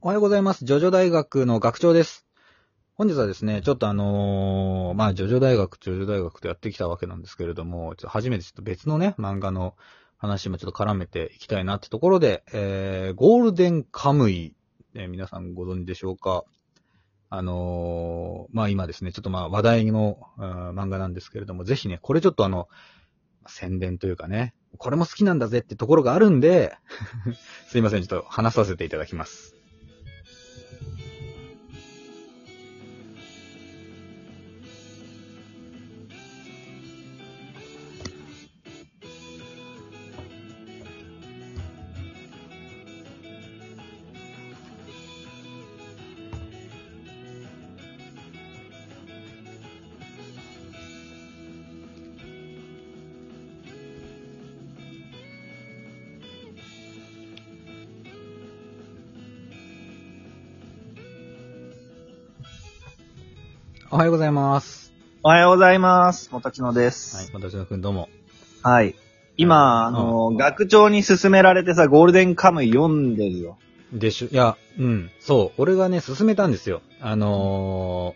おはようございます。ジョジョ大学の学長です。本日はですね、ちょっとあのーまあ、ジョジョ大学、ジョジョ大学とやってきたわけなんですけれども、ちょっと初めてちょっと別のね、漫画の話もちょっと絡めていきたいなってところで、えー、ゴールデンカムイ、えー皆さんご存知でしょうかあのーまあ、今ですね、ちょっとまあ、話題の、うん漫画なんですけれども、ぜひね、これちょっとあの、宣伝というかね、これも好きなんだぜってところがあるんで、すいません、ちょっと話させていただきます。おはようございます。おはようございます。もたちのです。はい、私のくんどうも。はい。今、あの、学長に勧められてさ、ゴールデンカムイ読んでるよ。でしょ、いや、うん、そう、俺がね、勧めたんですよ。あの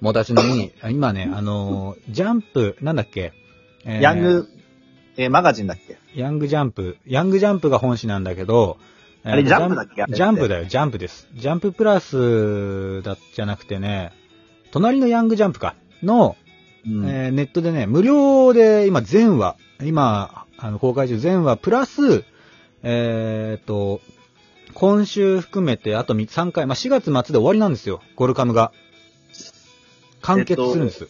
ー、もたちのに、あ今ね、あのー、ジャンプ、なんだっけ、えーヤング、えーマガジンだっけ？ヤングジャンプ、ヤングジャンプが本誌なんだけど、あれジャンプだっけ？ジャンプだよ、ジャンプです。ジャンププラスだ、じゃなくてね、隣のヤングジャンプか、の、うんえーネットでね、無料で今全話、今、あの、公開中全話、プラス、えーっと、今週含めてあと3回、まあ、4月末で終わりなんですよ、ゴルカムが。完結するんです。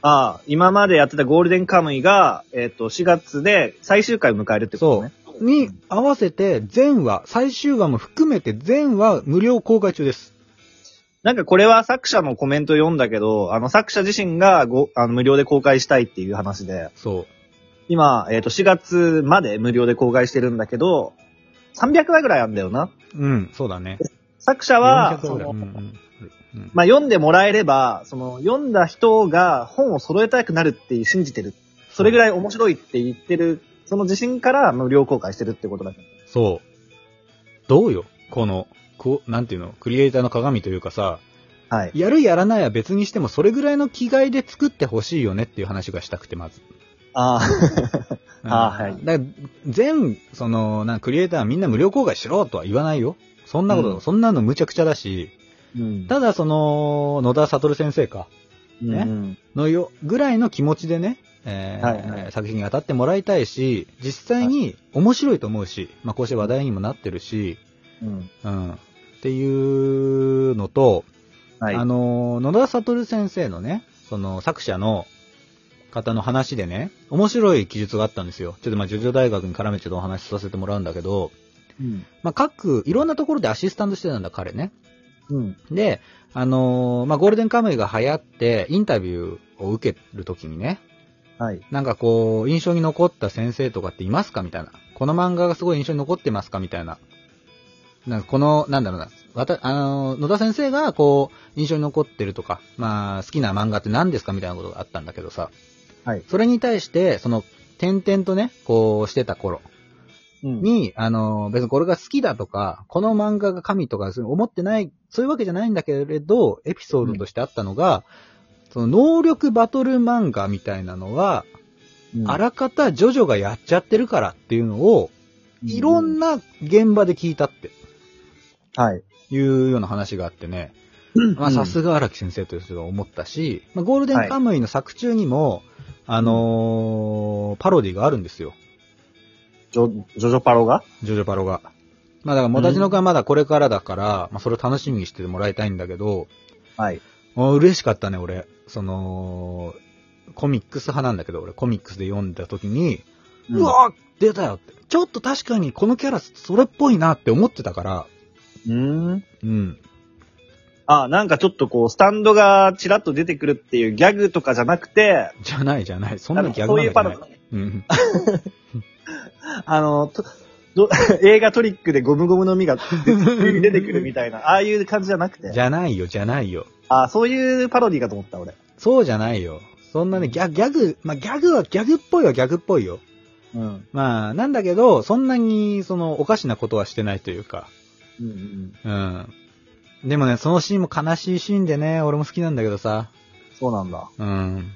ああ、今までやってたゴールデンカムイが、えっ、と、4月で最終回を迎えるってことね。に合わせて全話、最終話も含めて全話無料公開中です。なんかこれは作者のコメント読んだけど、あの作者自身がごあの無料で公開したいっていう話で、そう。今、えっ、と、4月まで無料で公開してるんだけど、300話ぐらいあるんだよな。うん、そうだね。作者は、400そのぐらいうんうんうんまあ、読んでもらえれば、その、読んだ人が本を揃えたくなるって信じてる。それぐらい面白いって言ってる、その自信から無料公開してるってことだけど。そう。どうよ？この、こう、なんていうの、クリエイターの鏡というかさ、はい。やるやらないは別にしても、それぐらいの気概で作ってほしいよねっていう話がしたくて、まず。あうんあーはいだ全、その、なクリエイターはみんな無料公開しろとは言わないよ。そんなこと、うんそんなの無茶苦茶だし、あ。うん。ただその、野田悟先生か、ねうんのよ、ぐらいの気持ちでね、えーはいはい作品に当たってもらいたいし、実際に面白いと思うし、まあこうして話題にもなってるし、うん。うん。っていうのと、はい。あの、野田悟先生のね、その作者の方の話でね、面白い記述があったんですよ。ちょっとまあ、ジョジョ大学に絡めてちょっとお話しさせてもらうんだけど、うん。まあ、各、いろんなところでアシスタントしてたんだ、彼ね。うん。で、あのーまあ、ゴールデンカムイが流行って、インタビューを受けるときにね、はい。なんかこう、印象に残った先生とかっていますかみたいな。この漫画がすごい印象に残ってますかみたいな。なんかこの、なんだろうな。わた、あのー、野田先生がこう、印象に残ってるとか、まあ、好きな漫画って何ですかみたいなことがあったんだけどさ。はい。それに対して、その、点々とね、こうしてた頃うん。に、あのー、別にこれが好きだとか、この漫画が神とか、そういう思ってない、そういうわけじゃないんだけれど、エピソードとしてあったのが、その能力バトル漫画みたいなのは、うんあらかたジョジョがやっちゃってるからっていうのを、いろんな現場で聞いたってはい。いうような話があってね、まあさすが荒木先生という人が思ったし、まあ、ゴールデンカムイの作中にも、あのーパロディがあるんですよ。ジョ、ジョジョパロが？ジョジョパロが。まあだから、もたちのくはまだこれからだから、まあそれを楽しみにしてもらいたいんだけど、はい。嬉しかったね、俺。その、コミックス派なんだけど、俺コミックスで読んだ時に、うわー出たよって。ちょっと確かにこのキャラそれっぽいなって思ってたから、うん。うん。あ、なんかちょっとこう、スタンドがチラッと出てくるっていうギャグとかじゃなくて、じゃないじゃない。そんなギャそういんかじゃない。うん。あの、映画トリックでゴムゴムの実が出出てくるみたいな、ああいう感じじゃなくて。じゃないよ、じゃないよ。あそういうパロディかと思った、俺。そうじゃないよ。そんなね、ギャギャグ、まあ、ギャグはギャグっぽいはギャグっぽいよ。うん。まあ、なんだけど、そんなに、その、おかしなことはしてないというか、うんうんうん。でもね、そのシーンも悲しいシーンでね、俺も好きなんだけどさ。そうなんだ。うん。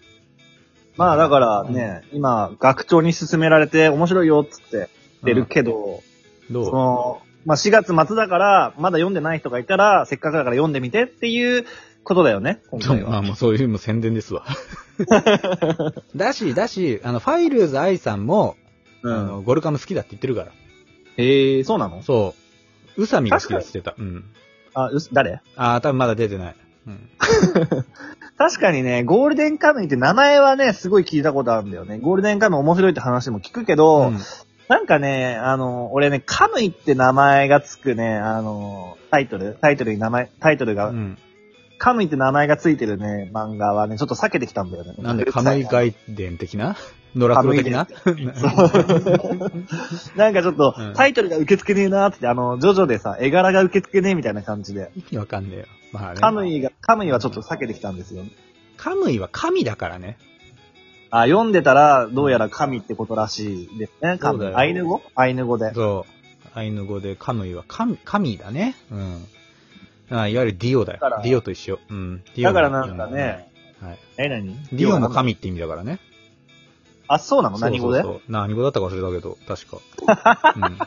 まあだからね、今、学長に勧められて面白いよっつって出るけど、どそうの、まあ4月末だから、まだ読んでない人がいたら、せっかくだから読んでみてっていうことだよね、今回は。まあもうそういうもう宣伝ですわ。だし、だし、あの、ファイルーズ愛さんも、うん。あの、ゴルカム好きだって言ってるから。へえ、そうなの？そう。宇佐美が好きだって言ってた。うん。あ、うす、誰？ああ、多分まだ出てない。うん。確かにね、ゴールデンカムイって名前はね、すごい聞いたことあるんだよね。ゴールデンカムイ面白いって話も聞くけど、うんなんかね、あの、俺ね、カムイって名前がつくね、あの、タイトル？タイトルに名前、タイトルが、うん。カムイって名前がついてるね、漫画はね、ちょっと避けてきたんだよね。なんで、カムイ外伝的な？ノラクロ的な？なんかちょっとうん、タイトルが受け付けねえなーって、あの、ジョジョでさ、絵柄が受け付けねえみたいな感じで、意味わかんねえよ。まあね。カムイが、カムイはちょっと避けてきたんですよ。カムイは神だからね。あ、読んでたら、どうやら神ってことらしいですね。そうだよアイヌ語？アイヌ語で。そう。アイヌ語でカムイは神、神だね。うん。あいわゆるディオだよ。ディオと一緒。うん。ディオだからなんかね、はい。え、何？ディオも神って意味だからね。あ、そうなの？何語でそうそう何語だったか忘れたけど、確か。うん。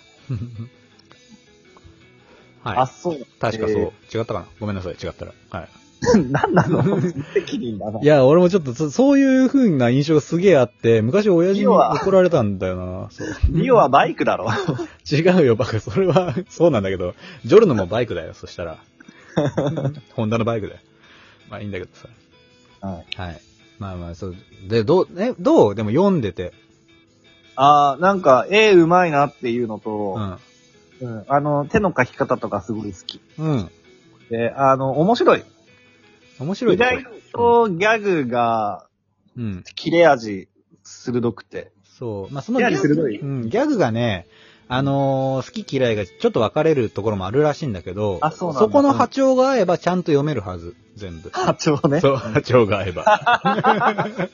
あ、はい。そう。確かそう。え違ったかな？ごめんなさい、違ったら。はい。ー 何なの？責任だな。いや、俺もちょっとそ、そういう風な印象がすげえあって、昔親父に怒られたんだよな。そう。リオはバイクだろ。違うよ、バカ。それは、そうなんだけど、ジョルノもバイクだよ、そしたら。ホンダのバイクだよ。まあいいんだけどさ。はい。はい。まあまあ、そう。で、どう、え、どう？でも読んでて。あーなんか、絵うまいなっていうのうと、ん。うん、あの、手の描き方とかすごい好き。うん。で、あの、面白い。意面白いね外とギャグが、うん。切れ味鋭くて。そう。まあそのギャグ、うん、ギャグがね、あのー好き嫌いがちょっと分かれるところもあるらしいんだけど、あそうなんだこの波長が合えばちゃんと読めるはず、全部。波長ね。そう、波長が合えば。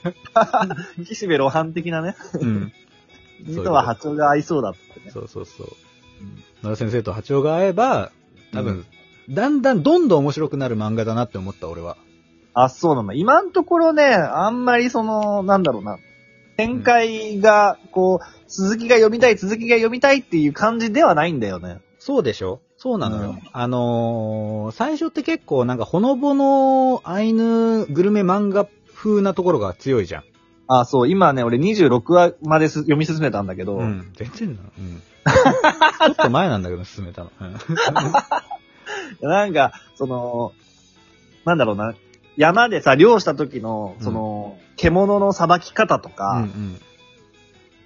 岸辺露伴的なね。うん。にとは波長が合いそうだってね。そうそうそう。野田先生と波長が合えば、多分、だんだんどんどん面白くなる漫画だなって思った、俺は。あ、そうなんだ。今のところね、あんまりその、なんだろうな。展開が、こう、続きが読みたい、続きが読みたいっていう感じではないんだよね。そうでしょ？そうなのよ。うんあのー最初って結構なんかほのぼのアイヌグルメ漫画風なところが強いじゃん。あ、そう、今ね、俺26話まです読み進めたんだけど、うん。全然なの。うん。ちょっと前なんだけど、進めたの。うん なんか、その、なんだろうな。山でさ、漁した時の、その、獣のさばき方とうか、ん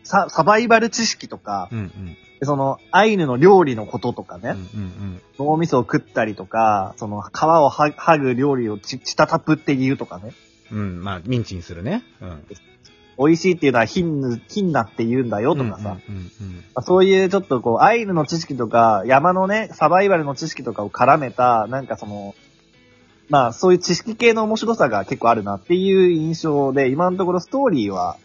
さ、サバイバル知識とか、うん。うんでその、アイヌの料理のこととかうん。ね、うんうん脳みそを食ったりとか、その、皮をは剥ぐ料理をち、ちたたぷって言うとかね。うん。うん。まあ、ミンチにするね。うん。美味しいっていうのはヒンヌ、ヒンナって言うんだよとかさ。そういうちょっとこう、アイヌの知識とか、山のね、サバイバルの知識とかを絡めた、なんかその、まあそういう知識系の面白さが結構あるなっていう印象で、今のところストーリーは、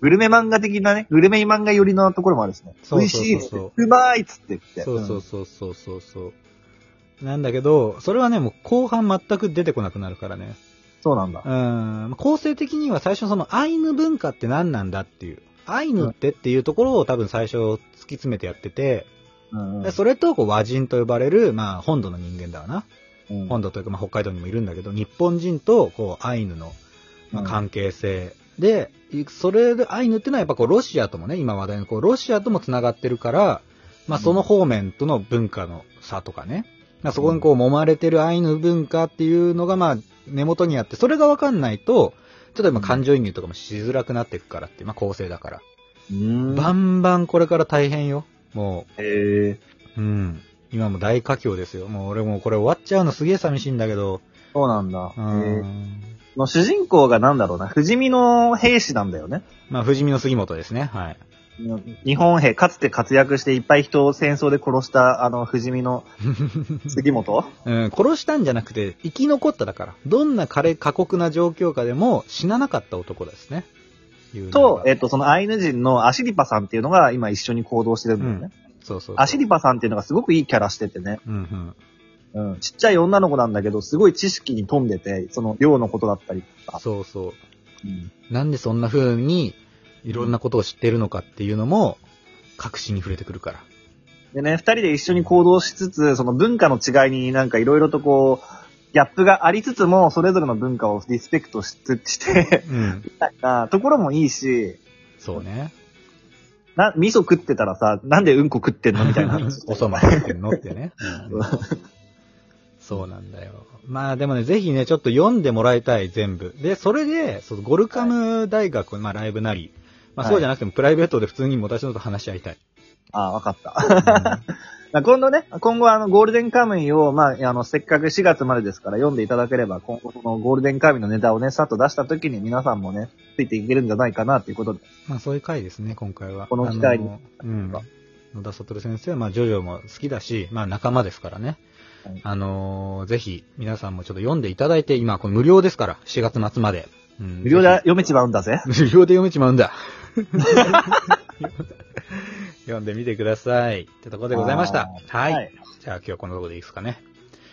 グルメ漫画的なね、グルメ漫画寄りのところもあるしね。そう美味しいうまいっつって言って。そうそうそうそうそうそう。なんだけど、それはね、もう後半全く出てこなくなるからね。そうなんだ。うん。構成的には最初そのアイヌ文化って何なんだっていう。アイヌってっていうところを多分最初突き詰めてやってて、うんそれとこう和人と呼ばれる、まあ本土の人間だわな。うん本土というかまあ北海道にもいるんだけど、日本人とこうアイヌの、まあ、うん関係性。で、いそれでアイヌっていうのはやっぱこうロシアともね、今話題のこうロシアとも繋がってるから、まあその方面との文化の差とかね。まあそこにこう揉まれてるアイヌ文化っていうのがまあ根元にあって、それがわかんないと、ちょっと今感情移入とかもしづらくなっていくからってまあ構成だから。うん。バンバンこれから大変よ。もへえ。う、うん。今も大佳境ですよ。もう俺もうこれ終わっちゃうのすげえ寂しいんだけど。そうなんだ。う。ん。まあ主人公がなんだろうな、不死身の兵士なんだよね。まあ、不死身の杉本ですね。はい。日本兵、かつて活躍していっぱい人を戦争で殺した、あの、不死身の 杉本？うん、殺したんじゃなくて、生き残っただから。どんな彼過酷な状況下でも死ななかった男ですね。とが、えっと、そのアイヌ人のアシリパさんっていうのが今一緒に行動してるんだよね。そうそう。アシリパさんっていうのがすごくいいキャラしててね。うんうん。うん。ちっちゃい女の子なんだけど、すごい知識に富んでて、その量のことだったりとか。そうそう。うん。なんでそんな風に、いろんなことを知ってるのかっていうのも、確信に触れてくるから。でね、二人で一緒に行動しつつ、その文化の違いになんかいろいろとこう、ギャップがありつつも、それぞれの文化をリスペクトしつして、うん。みたいなところもいいし、そうね。な、味噌食ってたらさ、なんでうんこ食ってんの？みたいな話。おそば食ってんのってね。うんそうなんだよ。まあでもね、ぜひね、ちょっと読んでもらいたい、全部。で、それで、そのゴルカム大学、まあライブなり、まあはいそうじゃなくてもプライベートで普通に私のと話し合いたい。ああ、わかった。まあ 今度ね、今後あの、ゴールデンカムイを、まあ、あの、せっかく4月までですから読んでいただければ、今後そのゴールデンカムイのネタをね、さっと出した時に皆さんもね、ついていけるんじゃないかなっていうことで。まあそういう回ですね、今回は。この機会にうん。野田サトル先生は、まあジョジョも好きだし、まあ仲間ですからね。はいあのーぜひ、皆さんもちょっと読んでいただいて、今、この無料ですから、4月末まで。うん無料で読めちまうんだぜ。無料で読めちまうんだ。読んでみてください。ってところでございました。はい。はい。じゃあ今日はこのところでいいですかね。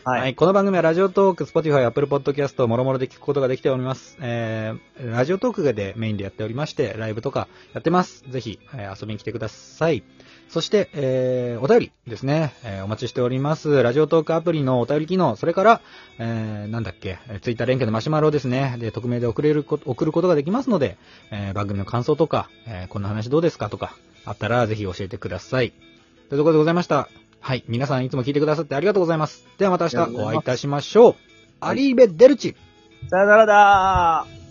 はい。はい。この番組はラジオトーク、スポティファイ、アップルポッドキャスト、もろもろで聞くことができております。えー、ラジオトークでメインでやっておりまして、ライブとかやってます。ぜひ、えー遊びに来てください。そして、えー、お便りですね、えーお待ちしております。ラジオトークアプリのお便り機能、それから、えー、なんだっけ、ツイッター連携のマシュマロですね。で、匿名で送れるこ、送ることができますので、えー番組の感想とか、えーこんな話どうですか？とか、あったらぜひ教えてください。というところでございました。はい。皆さんいつも聞いてくださってありがとうございます。ではまた明日お会いいたしましょう。アリーベ・デルチさよならだー